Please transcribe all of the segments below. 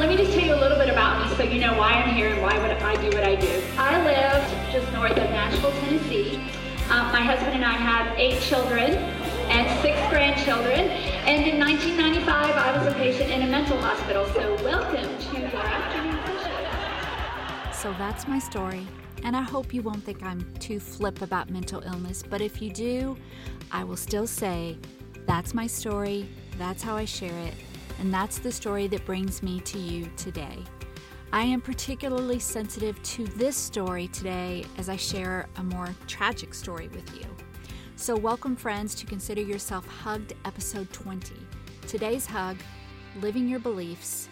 let me just tell you a little bit about me so you know why I'm here and why would I do what I do. I live just north of Nashville, Tennessee. Um, my husband and I have eight children and six grandchildren. And in 1995, I was a patient in a mental hospital. So welcome to your afternoon session. So that's my story. And I hope you won't think I'm too flip about mental illness, but if you do, I will still say that's my story, that's how I share it, and that's the story that brings me to you today. I am particularly sensitive to this story today as I share a more tragic story with you. So, welcome, friends, to Consider Yourself Hugged, episode 20. Today's hug Living Your Beliefs,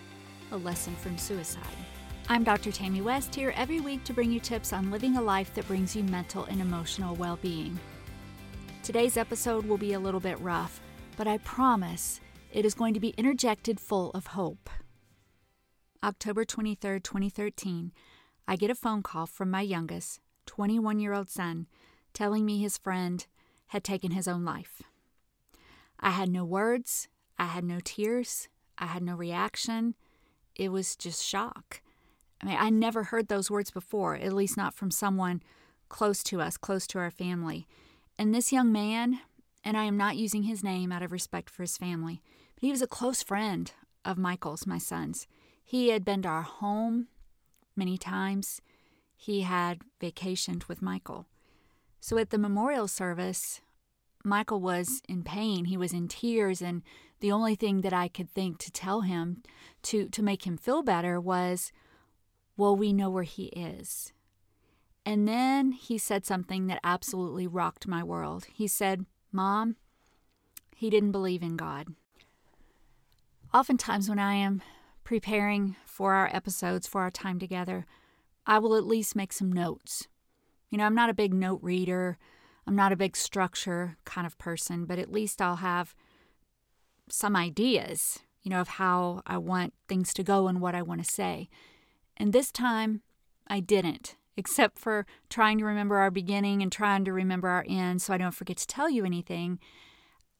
a lesson from suicide. I'm Dr. Tammy West here every week to bring you tips on living a life that brings you mental and emotional well being. Today's episode will be a little bit rough, but I promise it is going to be interjected full of hope. October 23, 2013, I get a phone call from my youngest, 21 year old son, telling me his friend had taken his own life. I had no words, I had no tears, I had no reaction. It was just shock. I mean, I never heard those words before, at least not from someone close to us, close to our family. And this young man, and I am not using his name out of respect for his family, but he was a close friend of Michael's, my son's. He had been to our home many times. He had vacationed with Michael. So at the memorial service, Michael was in pain. He was in tears, and the only thing that I could think to tell him to, to make him feel better was, well, we know where he is. And then he said something that absolutely rocked my world. He said, Mom, he didn't believe in God. Oftentimes, when I am preparing for our episodes, for our time together, I will at least make some notes. You know, I'm not a big note reader, I'm not a big structure kind of person, but at least I'll have some ideas, you know, of how I want things to go and what I want to say. And this time, I didn't, except for trying to remember our beginning and trying to remember our end so I don't forget to tell you anything.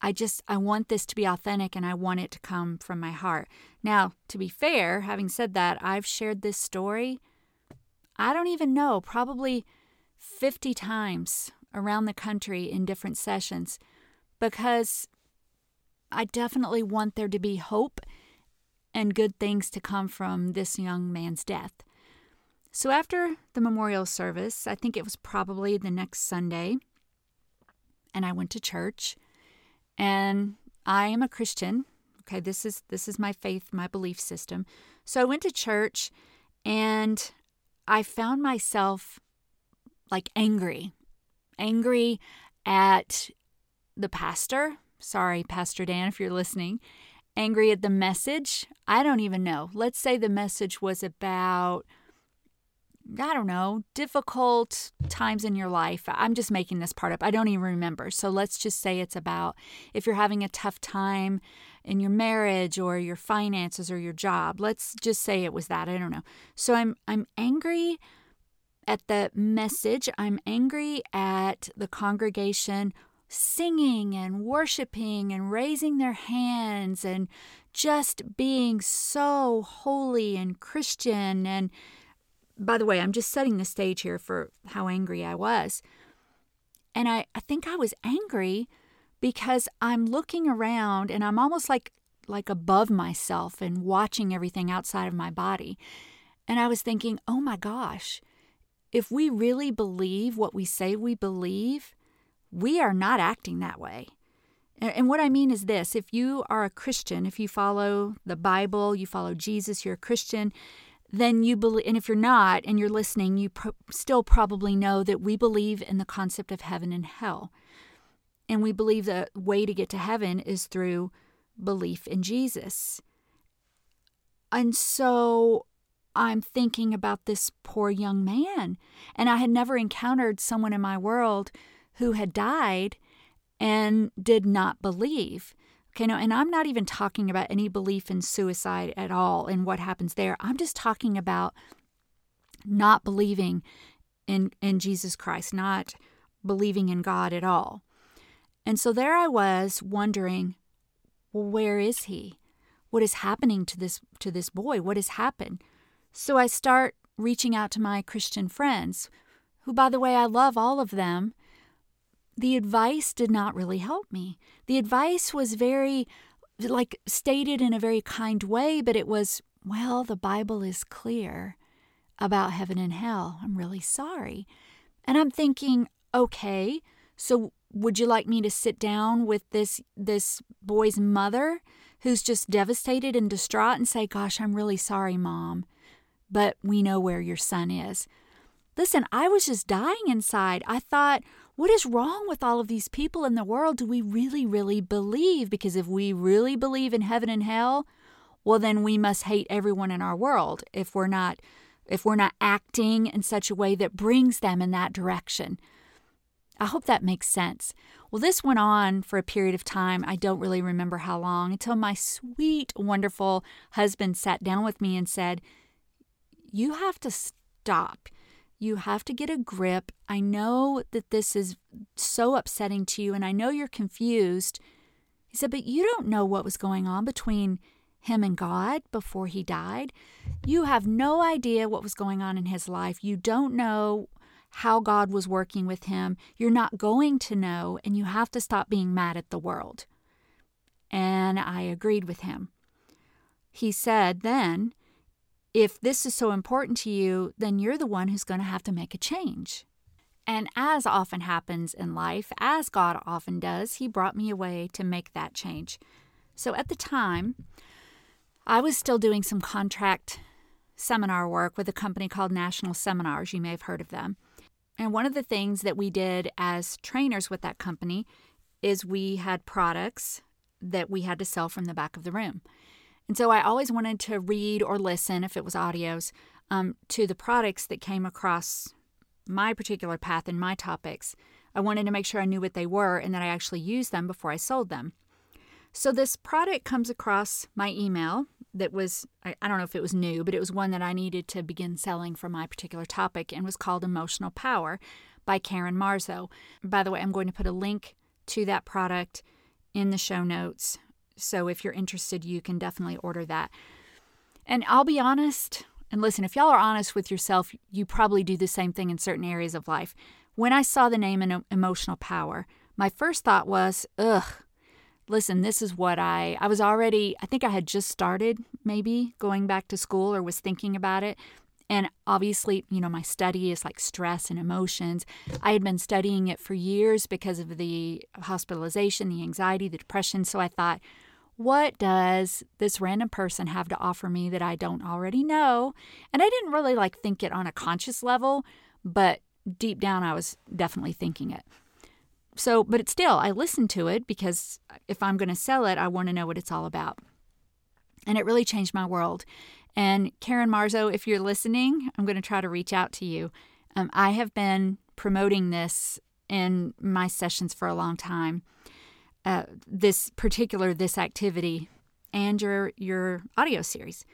I just I want this to be authentic and I want it to come from my heart. Now, to be fair, having said that, I've shared this story I don't even know, probably 50 times around the country in different sessions because I definitely want there to be hope and good things to come from this young man's death. So after the memorial service, I think it was probably the next Sunday, and I went to church. And I am a Christian. Okay, this is this is my faith, my belief system. So I went to church and I found myself like angry. Angry at the pastor. Sorry, Pastor Dan, if you're listening angry at the message. I don't even know. Let's say the message was about, I don't know, difficult times in your life. I'm just making this part up. I don't even remember. So let's just say it's about if you're having a tough time in your marriage or your finances or your job. Let's just say it was that. I don't know. So I'm I'm angry at the message. I'm angry at the congregation singing and worshiping and raising their hands and just being so holy and Christian. And by the way, I'm just setting the stage here for how angry I was. And I, I think I was angry because I'm looking around and I'm almost like like above myself and watching everything outside of my body. And I was thinking, oh my gosh, if we really believe what we say we believe, we are not acting that way. And what I mean is this if you are a Christian, if you follow the Bible, you follow Jesus, you're a Christian, then you believe, and if you're not and you're listening, you pro- still probably know that we believe in the concept of heaven and hell. And we believe the way to get to heaven is through belief in Jesus. And so I'm thinking about this poor young man. And I had never encountered someone in my world who had died and did not believe. Okay, no, and I'm not even talking about any belief in suicide at all and what happens there. I'm just talking about not believing in in Jesus Christ, not believing in God at all. And so there I was wondering, well, where is he? what is happening to this to this boy? What has happened? So I start reaching out to my Christian friends, who by the way I love all of them. The advice did not really help me. The advice was very like stated in a very kind way, but it was, well, the Bible is clear about heaven and hell. I'm really sorry. And I'm thinking, okay, so would you like me to sit down with this this boy's mother who's just devastated and distraught and say, "Gosh, I'm really sorry, mom, but we know where your son is." Listen, I was just dying inside. I thought, what is wrong with all of these people in the world? Do we really, really believe? Because if we really believe in heaven and hell, well, then we must hate everyone in our world if we're not if we're not acting in such a way that brings them in that direction. I hope that makes sense. Well, this went on for a period of time. I don't really remember how long until my sweet, wonderful husband sat down with me and said, You have to stop. You have to get a grip. I know that this is so upsetting to you, and I know you're confused. He said, But you don't know what was going on between him and God before he died. You have no idea what was going on in his life. You don't know how God was working with him. You're not going to know, and you have to stop being mad at the world. And I agreed with him. He said then, if this is so important to you, then you're the one who's going to have to make a change. And as often happens in life, as God often does, He brought me away to make that change. So at the time, I was still doing some contract seminar work with a company called National Seminars. You may have heard of them. And one of the things that we did as trainers with that company is we had products that we had to sell from the back of the room. And so I always wanted to read or listen, if it was audios, um, to the products that came across my particular path and my topics. I wanted to make sure I knew what they were and that I actually used them before I sold them. So this product comes across my email that was, I, I don't know if it was new, but it was one that I needed to begin selling for my particular topic and was called Emotional Power by Karen Marzo. By the way, I'm going to put a link to that product in the show notes. So if you're interested, you can definitely order that. And I'll be honest, and listen, if y'all are honest with yourself, you probably do the same thing in certain areas of life. When I saw the name Emotional Power, my first thought was, ugh, listen, this is what I I was already I think I had just started maybe going back to school or was thinking about it. And obviously, you know, my study is like stress and emotions. I had been studying it for years because of the hospitalization, the anxiety, the depression. So I thought, what does this random person have to offer me that I don't already know? And I didn't really like think it on a conscious level, but deep down I was definitely thinking it. So, but it still, I listen to it because if I'm going to sell it, I want to know what it's all about. And it really changed my world. And Karen Marzo, if you're listening, I'm going to try to reach out to you. Um, I have been promoting this in my sessions for a long time. Uh, this particular this activity and your your audio series.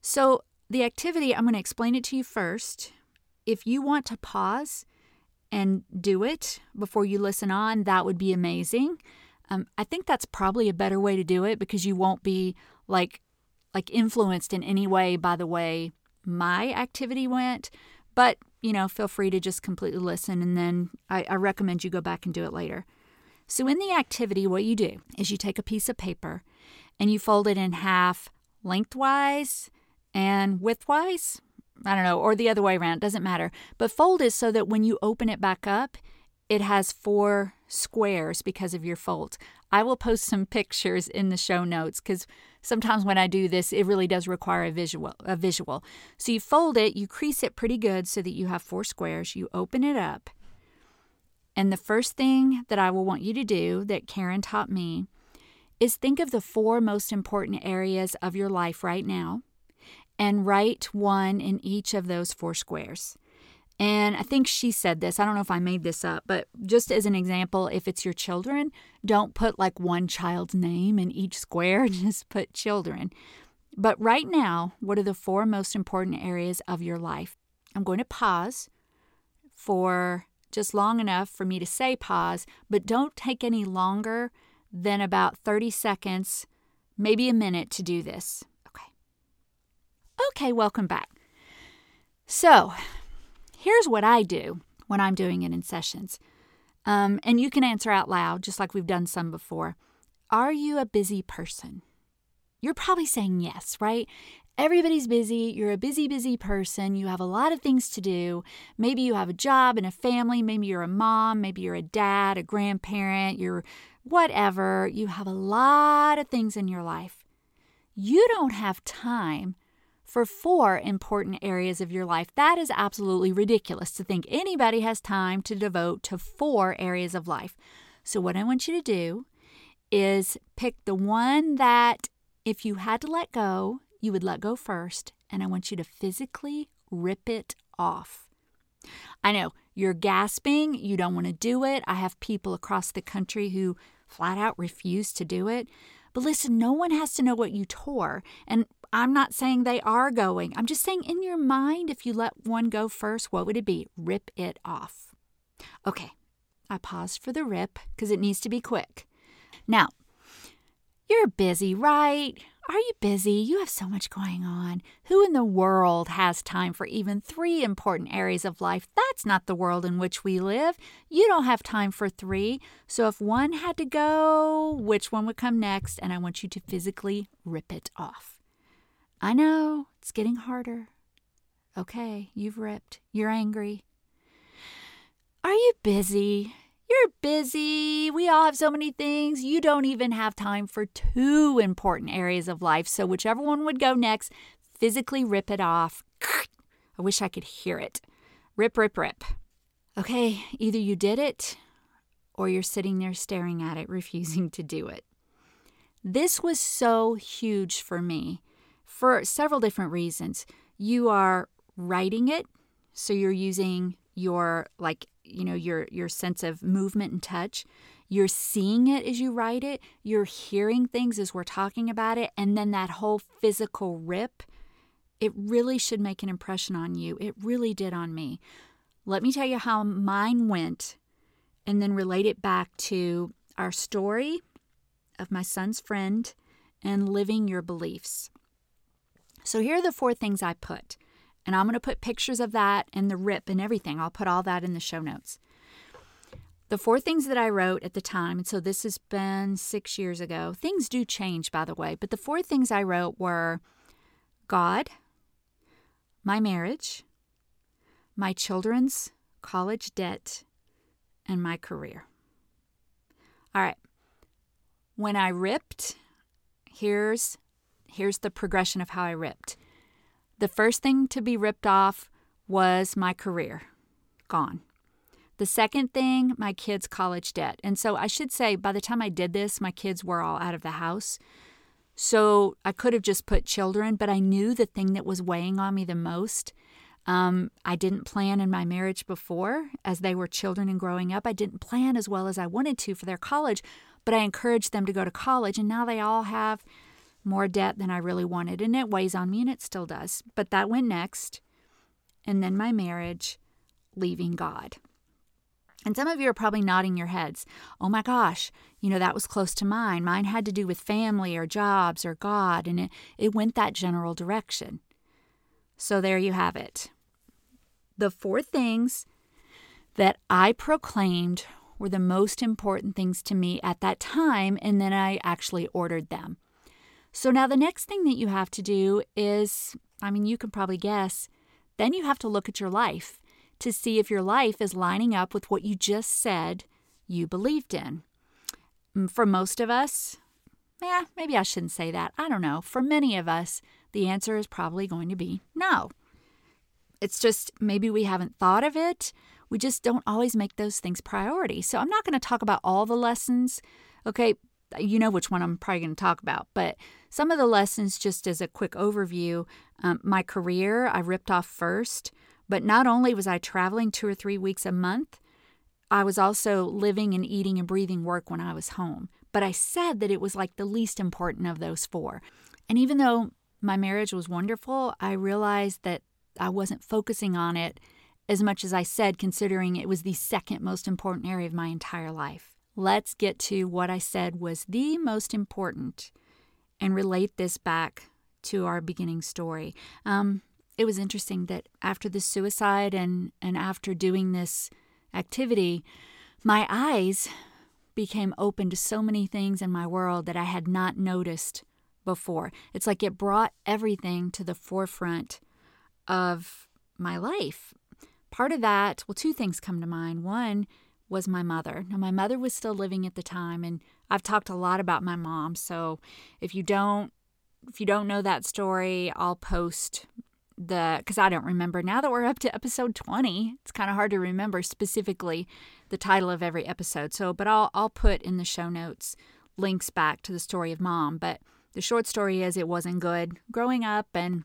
So the activity, I'm going to explain it to you first. If you want to pause and do it before you listen on, that would be amazing. Um, I think that's probably a better way to do it because you won't be like like influenced in any way by the way my activity went. But you know, feel free to just completely listen, and then I, I recommend you go back and do it later. So in the activity, what you do is you take a piece of paper and you fold it in half lengthwise and widthwise, I don't know, or the other way around, doesn't matter. But fold is so that when you open it back up, it has four squares because of your folds. I will post some pictures in the show notes because sometimes when I do this, it really does require a visual. A visual. So you fold it, you crease it pretty good so that you have four squares. You open it up, and the first thing that I will want you to do that Karen taught me is think of the four most important areas of your life right now and write one in each of those four squares. And I think she said this. I don't know if I made this up, but just as an example, if it's your children, don't put like one child's name in each square, just put children. But right now, what are the four most important areas of your life? I'm going to pause for just long enough for me to say pause, but don't take any longer than about 30 seconds maybe a minute to do this. Okay. Okay, welcome back. So, here's what I do when I'm doing it in sessions. Um, and you can answer out loud, just like we've done some before. Are you a busy person? You're probably saying yes, right? Everybody's busy. You're a busy, busy person. You have a lot of things to do. Maybe you have a job and a family. Maybe you're a mom. Maybe you're a dad, a grandparent. You're whatever. You have a lot of things in your life. You don't have time for four important areas of your life. That is absolutely ridiculous to think anybody has time to devote to four areas of life. So, what I want you to do is pick the one that if you had to let go, you would let go first, and I want you to physically rip it off. I know you're gasping, you don't want to do it. I have people across the country who flat out refuse to do it. But listen, no one has to know what you tore. And I'm not saying they are going. I'm just saying, in your mind, if you let one go first, what would it be? Rip it off. Okay, I paused for the rip because it needs to be quick. Now, you're busy, right? Are you busy? You have so much going on. Who in the world has time for even three important areas of life? That's not the world in which we live. You don't have time for three. So if one had to go, which one would come next? And I want you to physically rip it off. I know, it's getting harder. Okay, you've ripped. You're angry. Are you busy? You're busy. We all have so many things. You don't even have time for two important areas of life. So, whichever one would go next, physically rip it off. I wish I could hear it. Rip, rip, rip. Okay, either you did it or you're sitting there staring at it, refusing to do it. This was so huge for me for several different reasons. You are writing it, so you're using your like you know your your sense of movement and touch. You're seeing it as you write it. You're hearing things as we're talking about it. And then that whole physical rip it really should make an impression on you. It really did on me. Let me tell you how mine went and then relate it back to our story of my son's friend and living your beliefs. So here are the four things i put and I'm going to put pictures of that and the rip and everything. I'll put all that in the show notes. The four things that I wrote at the time, and so this has been six years ago. Things do change, by the way, but the four things I wrote were God, my marriage, my children's college debt, and my career. All right. When I ripped, here's here's the progression of how I ripped. The first thing to be ripped off was my career, gone. The second thing, my kids' college debt. And so I should say, by the time I did this, my kids were all out of the house. So I could have just put children, but I knew the thing that was weighing on me the most. Um, I didn't plan in my marriage before, as they were children and growing up. I didn't plan as well as I wanted to for their college, but I encouraged them to go to college, and now they all have more debt than I really wanted, and it weighs on me, and it still does. But that went next. And then my marriage, leaving God. And some of you are probably nodding your heads. Oh my gosh, you know, that was close to mine. Mine had to do with family or jobs or God, and it, it went that general direction. So there you have it. The four things that I proclaimed were the most important things to me at that time, and then I actually ordered them. So now the next thing that you have to do is I mean, you can probably guess, then you have to look at your life to see if your life is lining up with what you just said you believed in. For most of us, yeah, maybe I shouldn't say that. I don't know. For many of us, the answer is probably going to be no. It's just maybe we haven't thought of it. We just don't always make those things priority. So I'm not going to talk about all the lessons, okay? You know which one I'm probably going to talk about, but some of the lessons, just as a quick overview um, my career, I ripped off first, but not only was I traveling two or three weeks a month, I was also living and eating and breathing work when I was home. But I said that it was like the least important of those four. And even though my marriage was wonderful, I realized that I wasn't focusing on it as much as I said, considering it was the second most important area of my entire life. Let's get to what I said was the most important and relate this back to our beginning story. Um, it was interesting that after the suicide and, and after doing this activity, my eyes became open to so many things in my world that I had not noticed before. It's like it brought everything to the forefront of my life. Part of that, well, two things come to mind. One was my mother. Now, my mother was still living at the time, and I've talked a lot about my mom. So if you don't if you don't know that story, I'll post the because I don't remember now that we're up to episode 20. It's kind of hard to remember specifically the title of every episode. So, but I'll I'll put in the show notes links back to the story of mom. But the short story is it wasn't good growing up, and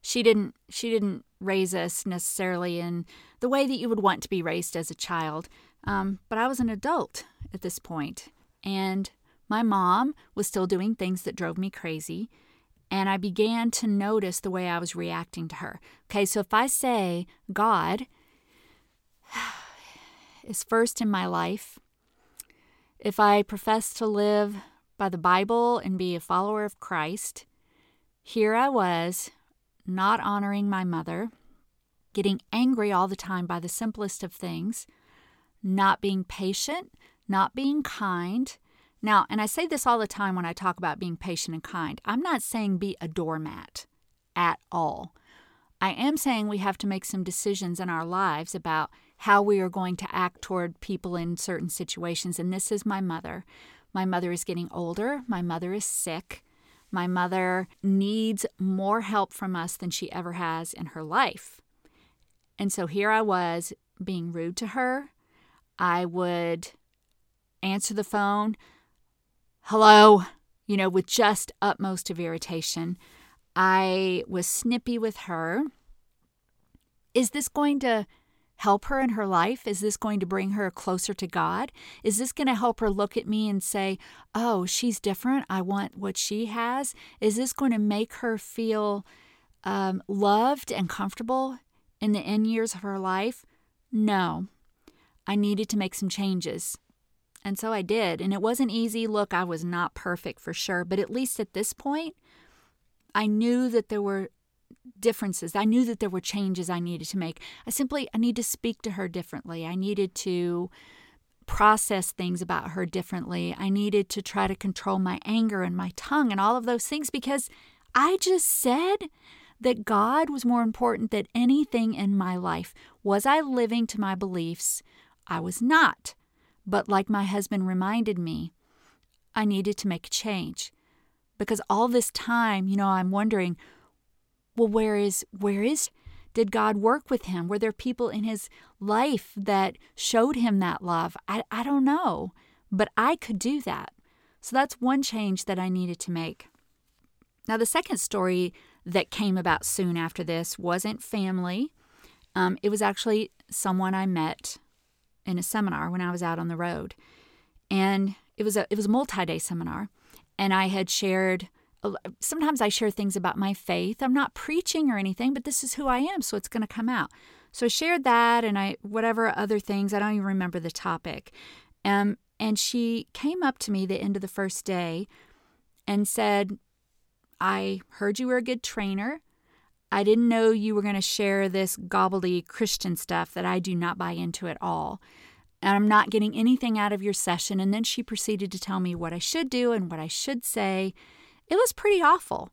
she didn't she didn't raise us necessarily in the way that you would want to be raised as a child. Um, but I was an adult at this point, and my mom was still doing things that drove me crazy, and I began to notice the way I was reacting to her. Okay, so if I say God is first in my life, if I profess to live by the Bible and be a follower of Christ, here I was, not honoring my mother, getting angry all the time by the simplest of things, not being patient, not being kind, now, and I say this all the time when I talk about being patient and kind, I'm not saying be a doormat at all. I am saying we have to make some decisions in our lives about how we are going to act toward people in certain situations. And this is my mother. My mother is getting older. My mother is sick. My mother needs more help from us than she ever has in her life. And so here I was being rude to her. I would answer the phone hello, you know, with just utmost of irritation. I was snippy with her. Is this going to help her in her life? Is this going to bring her closer to God? Is this going to help her look at me and say, oh, she's different? I want what she has? Is this going to make her feel um, loved and comfortable in the end years of her life? No. I needed to make some changes. And so I did. And it wasn't easy. Look, I was not perfect for sure. But at least at this point, I knew that there were differences. I knew that there were changes I needed to make. I simply I need to speak to her differently. I needed to process things about her differently. I needed to try to control my anger and my tongue and all of those things because I just said that God was more important than anything in my life. Was I living to my beliefs? I was not. But like my husband reminded me, I needed to make a change. Because all this time, you know, I'm wondering, well, where is, where is, did God work with him? Were there people in his life that showed him that love? I, I don't know, but I could do that. So that's one change that I needed to make. Now, the second story that came about soon after this wasn't family. Um, it was actually someone I met in a seminar when I was out on the road, and it was a it was a multi day seminar, and I had shared. Sometimes I share things about my faith. I'm not preaching or anything, but this is who I am, so it's going to come out. So I shared that, and I whatever other things. I don't even remember the topic. Um, and she came up to me the end of the first day, and said, "I heard you were a good trainer." I didn't know you were going to share this gobbledy Christian stuff that I do not buy into at all. And I'm not getting anything out of your session. And then she proceeded to tell me what I should do and what I should say. It was pretty awful.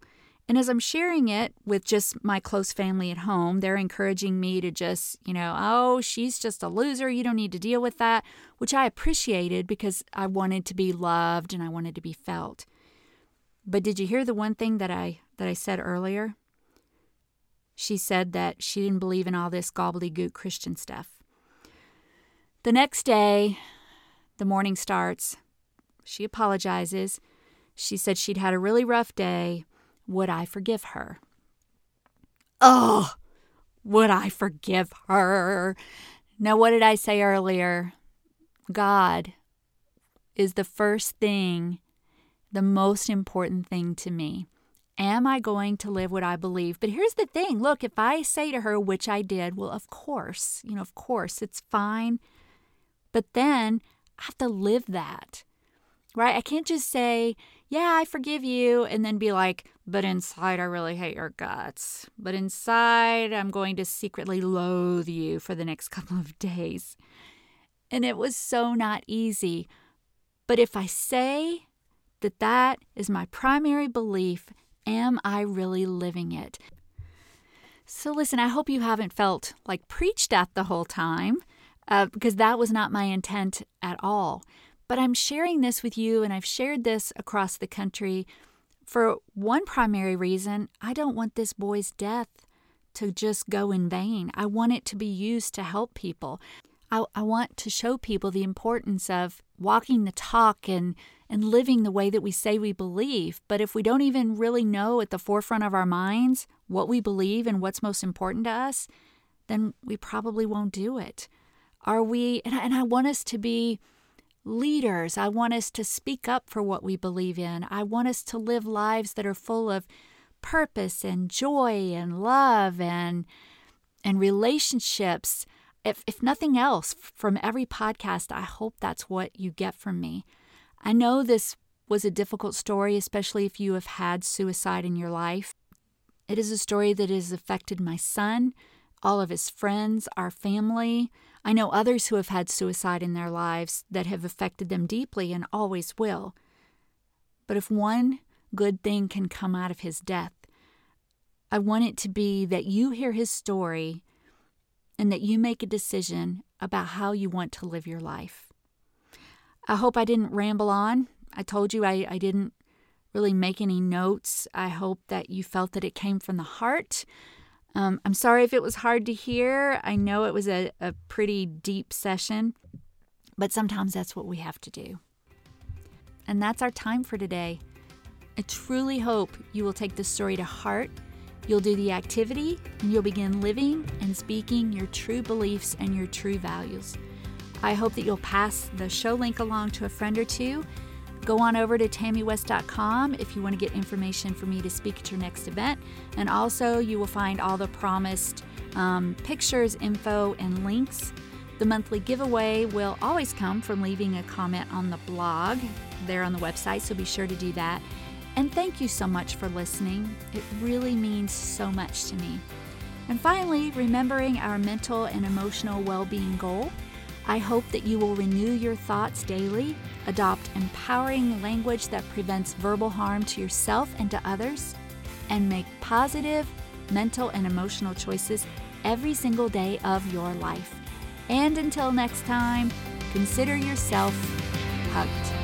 And as I'm sharing it with just my close family at home, they're encouraging me to just, you know, oh, she's just a loser. You don't need to deal with that, which I appreciated because I wanted to be loved and I wanted to be felt. But did you hear the one thing that I that I said earlier? She said that she didn't believe in all this gobbledygook Christian stuff. The next day, the morning starts. She apologizes. She said she'd had a really rough day. Would I forgive her? Oh, would I forgive her? Now, what did I say earlier? God is the first thing, the most important thing to me. Am I going to live what I believe? But here's the thing look, if I say to her, which I did, well, of course, you know, of course, it's fine. But then I have to live that, right? I can't just say, yeah, I forgive you, and then be like, but inside, I really hate your guts. But inside, I'm going to secretly loathe you for the next couple of days. And it was so not easy. But if I say that that is my primary belief, am I really living it? So, listen, I hope you haven't felt like preached at the whole time, uh, because that was not my intent at all. But I'm sharing this with you, and I've shared this across the country for one primary reason I don't want this boy's death to just go in vain. I want it to be used to help people. I, I want to show people the importance of walking the talk and, and living the way that we say we believe. But if we don't even really know at the forefront of our minds what we believe and what's most important to us, then we probably won't do it. Are we, and I, and I want us to be leaders. I want us to speak up for what we believe in. I want us to live lives that are full of purpose and joy and love and and relationships. If if nothing else from every podcast, I hope that's what you get from me. I know this was a difficult story, especially if you have had suicide in your life. It is a story that has affected my son, all of his friends, our family. I know others who have had suicide in their lives that have affected them deeply and always will. But if one good thing can come out of his death, I want it to be that you hear his story and that you make a decision about how you want to live your life. I hope I didn't ramble on. I told you I, I didn't really make any notes. I hope that you felt that it came from the heart um, I'm sorry if it was hard to hear. I know it was a, a pretty deep session, but sometimes that's what we have to do. And that's our time for today. I truly hope you will take this story to heart. You'll do the activity and you'll begin living and speaking your true beliefs and your true values. I hope that you'll pass the show link along to a friend or two Go on over to tammywest.com if you want to get information for me to speak at your next event. And also, you will find all the promised um, pictures, info, and links. The monthly giveaway will always come from leaving a comment on the blog there on the website, so be sure to do that. And thank you so much for listening. It really means so much to me. And finally, remembering our mental and emotional well being goal. I hope that you will renew your thoughts daily, adopt empowering language that prevents verbal harm to yourself and to others, and make positive mental and emotional choices every single day of your life. And until next time, consider yourself hugged.